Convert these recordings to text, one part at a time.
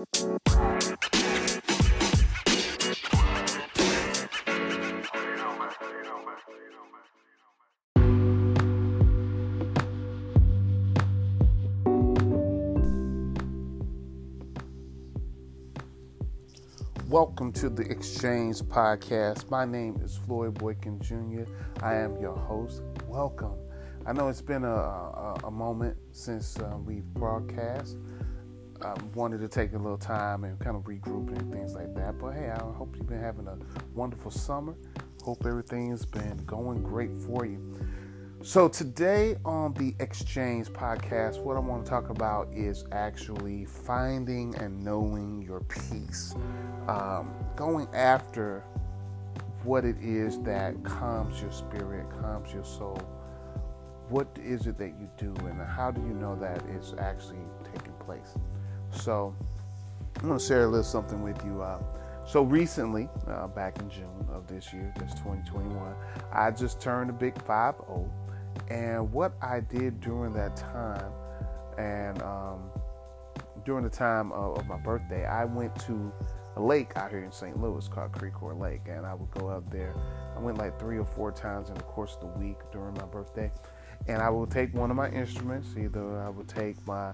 Welcome to the Exchange Podcast. My name is Floyd Boykin Jr. I am your host. Welcome. I know it's been a, a, a moment since uh, we've broadcast. I wanted to take a little time and kind of regroup and things like that. But hey, I hope you've been having a wonderful summer. Hope everything's been going great for you. So, today on the Exchange podcast, what I want to talk about is actually finding and knowing your peace. Um, going after what it is that calms your spirit, calms your soul. What is it that you do, and how do you know that it's actually taking place? So, I'm going to share a little something with you. Uh, so recently, uh, back in June of this year, that's 2021, I just turned a big 5 0 and what I did during that time, and um, during the time of, of, my birthday, I went to a lake out here in St. Louis called Creve Coeur Lake, and I would go out there. I went like three or four times in the course of the week during my birthday, and I would take one of my instruments. Either I would take my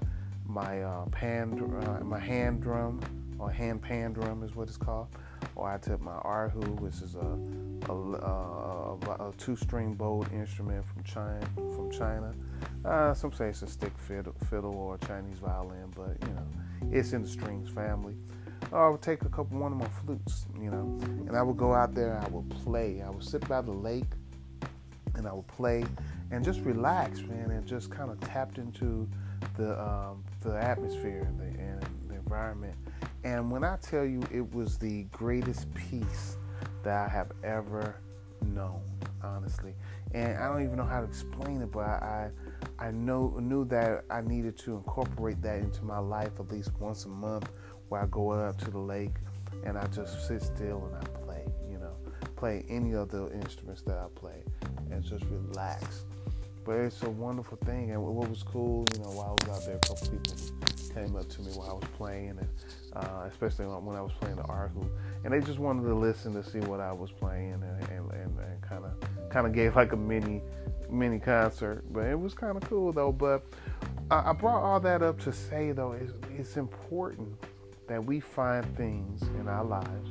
my uh, pan, uh, my hand drum, or hand pan drum is what it's called, or I took my erhu, which is a, a, a, a two-string bowed instrument from China. From China, uh, some say it's a stick fiddle, fiddle or Chinese violin, but you know, it's in the strings family. Or I would take a couple one of my flutes, you know, and I would go out there. I would play. I would sit by the lake, and I would play and just relax, man, and just kind of tapped into the um, the atmosphere and the, and the environment and when I tell you it was the greatest peace that I have ever known, honestly. And I don't even know how to explain it, but I I know knew that I needed to incorporate that into my life at least once a month where I go out to the lake and I just sit still and I play, you know, play any of the instruments that I play and just relax. But it's a wonderful thing. And what was cool, you know, while I was out there, a couple people came up to me while I was playing, and uh, especially when I was playing the erhu, and they just wanted to listen to see what I was playing, and and kind of kind of gave like a mini mini concert. But it was kind of cool though. But I, I brought all that up to say though, it's, it's important that we find things in our lives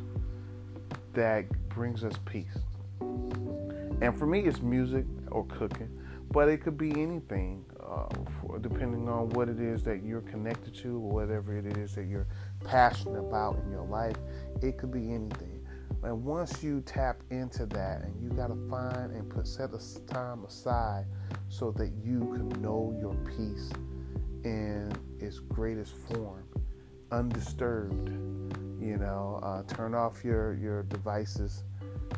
that brings us peace. And for me, it's music or cooking, but it could be anything uh, for, depending on what it is that you're connected to or whatever it is that you're passionate about in your life. It could be anything. And once you tap into that, and you got to find and put set a time aside so that you can know your peace in its greatest form, undisturbed. You know, uh, turn off your your devices.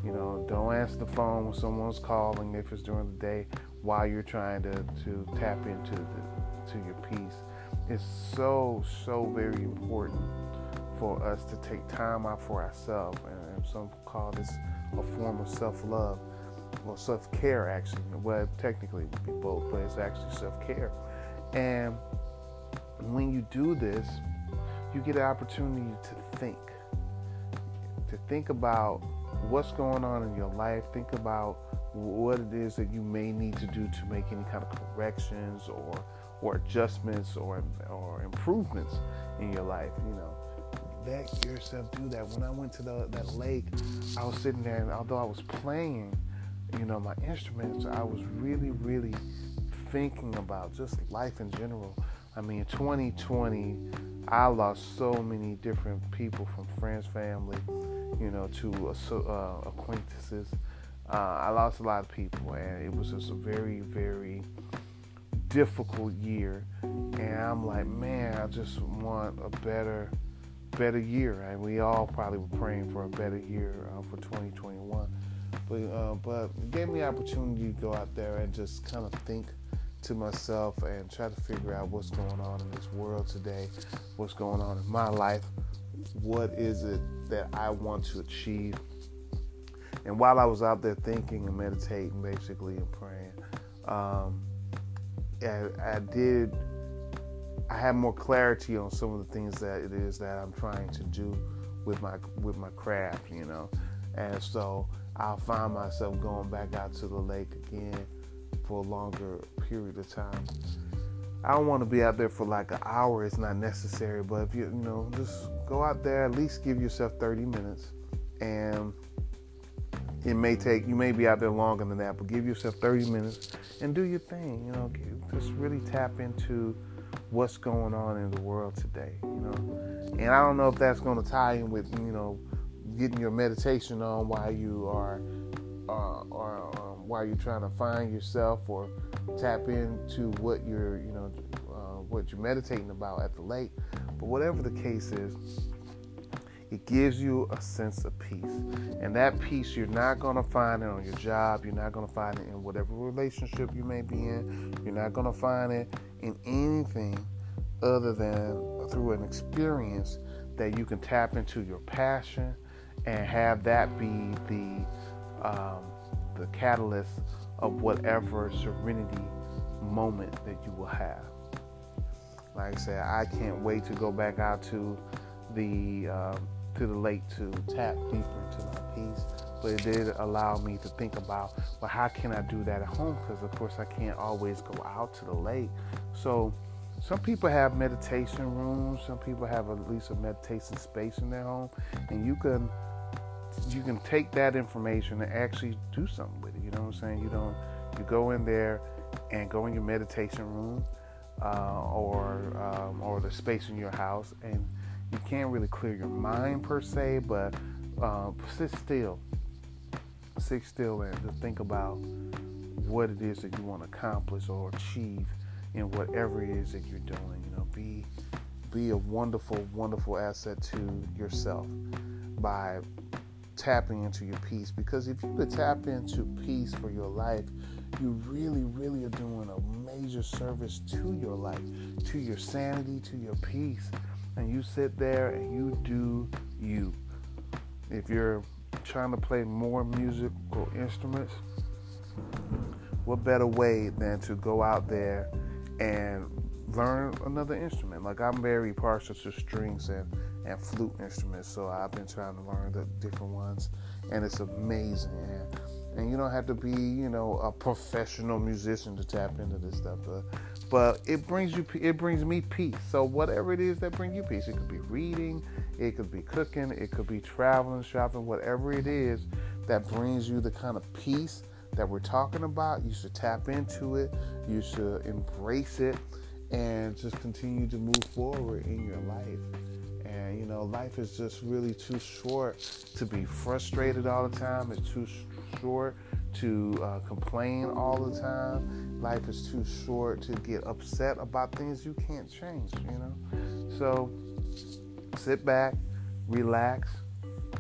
You know, don't answer the phone when someone's calling if it's during the day while you're trying to, to tap into the, to your peace. It's so, so very important for us to take time out for ourselves. And, some call this a form of self love or self care, actually. Well, technically, it would be both, but it's actually self care. And when you do this, you get an opportunity to think, to think about what's going on in your life, think about what it is that you may need to do to make any kind of corrections or or adjustments or or improvements in your life. You know, let yourself do that. When I went to the, that lake, I was sitting there, and although I was playing, you know, my instruments, I was really, really thinking about just life in general. I mean, 2020, I lost so many different people from friends, family, you know, to uh, acquaintances uh, I lost a lot of people, and it was just a very, very difficult year. And I'm like, man, I just want a better, better year. And we all probably were praying for a better year uh, for 2021. But, uh, but it gave me the opportunity to go out there and just kind of think to myself and try to figure out what's going on in this world today, what's going on in my life, what is it that I want to achieve and while I was out there thinking and meditating, basically, and praying, um, I, I, did I have more clarity on some of the things that it is that I'm trying to do with my with my craft, you know. And so I'll find myself going back out to the lake again for a longer period of time. I don't want to be out there for like an hour. It's not necessary, but if you you know just go out there, at least give yourself 30 minutes, and it may take you may be out there longer than that, but give yourself 30 minutes and do your thing. You know, just really tap into what's going on in the world today. You know, and I don't know if that's going to tie in with you know getting your meditation on while you are uh, or um, while you're trying to find yourself or tap into what you're you know uh, what you're meditating about at the lake. But whatever the case is, it gives you a sense of peace. And that peace you're not going to find it on your job. You're not going to find it in whatever relationship you may be in. You're not going to find it in anything other than through an experience that you can tap into your passion and have that be the um, the catalyst of whatever serenity moment that you will have. Like I said, I can't wait to go back out to the um, to the lake to tap deeper into my peace. But it did allow me to think about, well, how can I do that at home? Because of course I can't always go out to the lake. So some people have meditation rooms. Some people have at least a meditation space in their home, and you can you can take that information and actually do something with it. You know what I'm saying? You don't you go in there and go in your meditation room uh, or um, or the space in your house, and you can't really clear your mind per se, but uh, sit still, sit still, and just think about what it is that you want to accomplish or achieve in whatever it is that you're doing. You know, be be a wonderful, wonderful asset to yourself by tapping into your peace. Because if you could tap into peace for your life, you really, really are doing a major service to your life, to your sanity, to your peace. And you sit there and you do you. If you're trying to play more musical instruments, what better way than to go out there and learn another instrument? Like I'm very partial to strings and and flute instruments. So I've been trying to learn the different ones, and it's amazing. And, and you don't have to be, you know, a professional musician to tap into this stuff. But, but it brings you, it brings me peace. So whatever it is that brings you peace, it could be reading, it could be cooking, it could be traveling, shopping, whatever it is that brings you the kind of peace that we're talking about. You should tap into it. You should embrace it and just continue to move forward in your life. And you know, life is just really too short to be frustrated all the time. It's too short to uh, complain all the time. Life is too short to get upset about things you can't change, you know? So sit back, relax.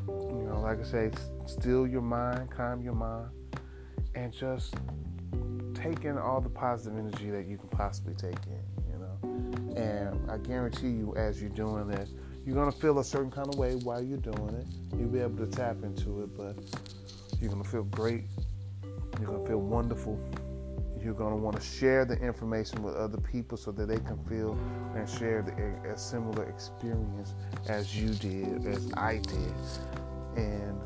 You know, like I say, still your mind, calm your mind, and just take in all the positive energy that you can possibly take in, you know? And I guarantee you, as you're doing this, you're gonna feel a certain kind of way while you're doing it. You'll be able to tap into it, but you're gonna feel great. You're gonna feel wonderful. You're gonna want to share the information with other people so that they can feel and share the, a similar experience as you did, as I did, and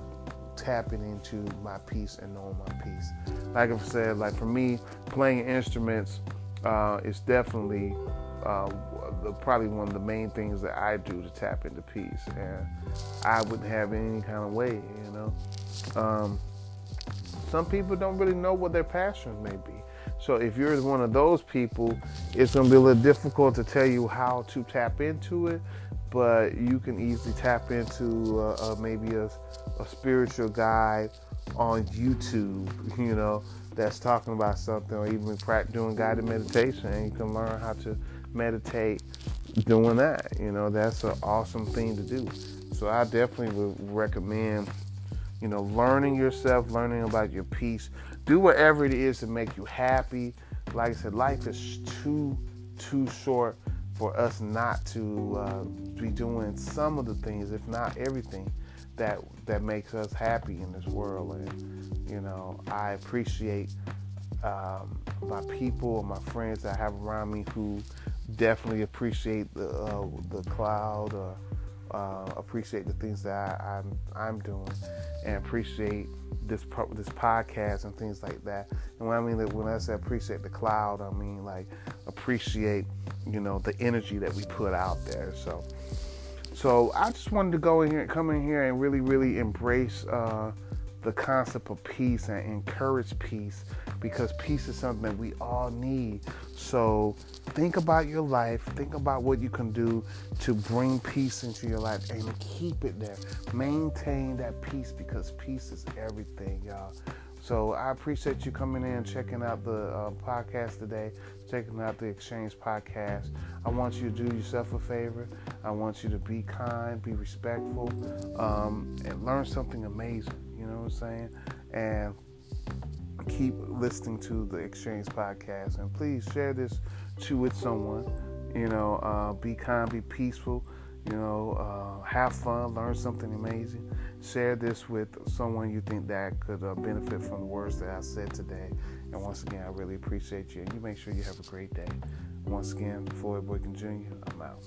tapping into my peace and knowing my peace. Like I said, like for me, playing instruments uh, is definitely uh, the, probably one of the main things that I do to tap into peace, and I wouldn't have any kind of way, you know. Um, some people don't really know what their passion may be. So if you're one of those people, it's going to be a little difficult to tell you how to tap into it, but you can easily tap into uh, uh, maybe a, a spiritual guide on YouTube, you know, that's talking about something, or even doing guided meditation, and you can learn how to meditate doing that. You know, that's an awesome thing to do. So I definitely would recommend, you know, learning yourself, learning about your peace. Do whatever it is to make you happy. Like I said, life is too, too short for us not to uh, be doing some of the things, if not everything, that that makes us happy in this world. And you know, I appreciate um, my people, and my friends I have around me who definitely appreciate the uh, the cloud. Uh, uh, appreciate the things that I, am I'm, I'm doing, and appreciate this this podcast and things like that. And when I mean when I say appreciate the cloud, I mean like appreciate you know the energy that we put out there. So so I just wanted to go in here, come in here, and really really embrace uh, the concept of peace and encourage peace because peace is something that we all need. So think about your life, think about what you can do to bring peace into your life and keep it there. Maintain that peace because peace is everything, y'all. So I appreciate you coming in, checking out the uh, podcast today, checking out the Exchange podcast. I want you to do yourself a favor. I want you to be kind, be respectful, um, and learn something amazing. You know what I'm saying? And keep listening to the Exchange podcast. And please share this to with someone. You know, uh, be kind, be peaceful. You know, uh, have fun, learn something amazing. Share this with someone you think that could uh, benefit from the words that I said today. And once again, I really appreciate you. And you make sure you have a great day. Once again, Floyd Boykin Jr., I'm out.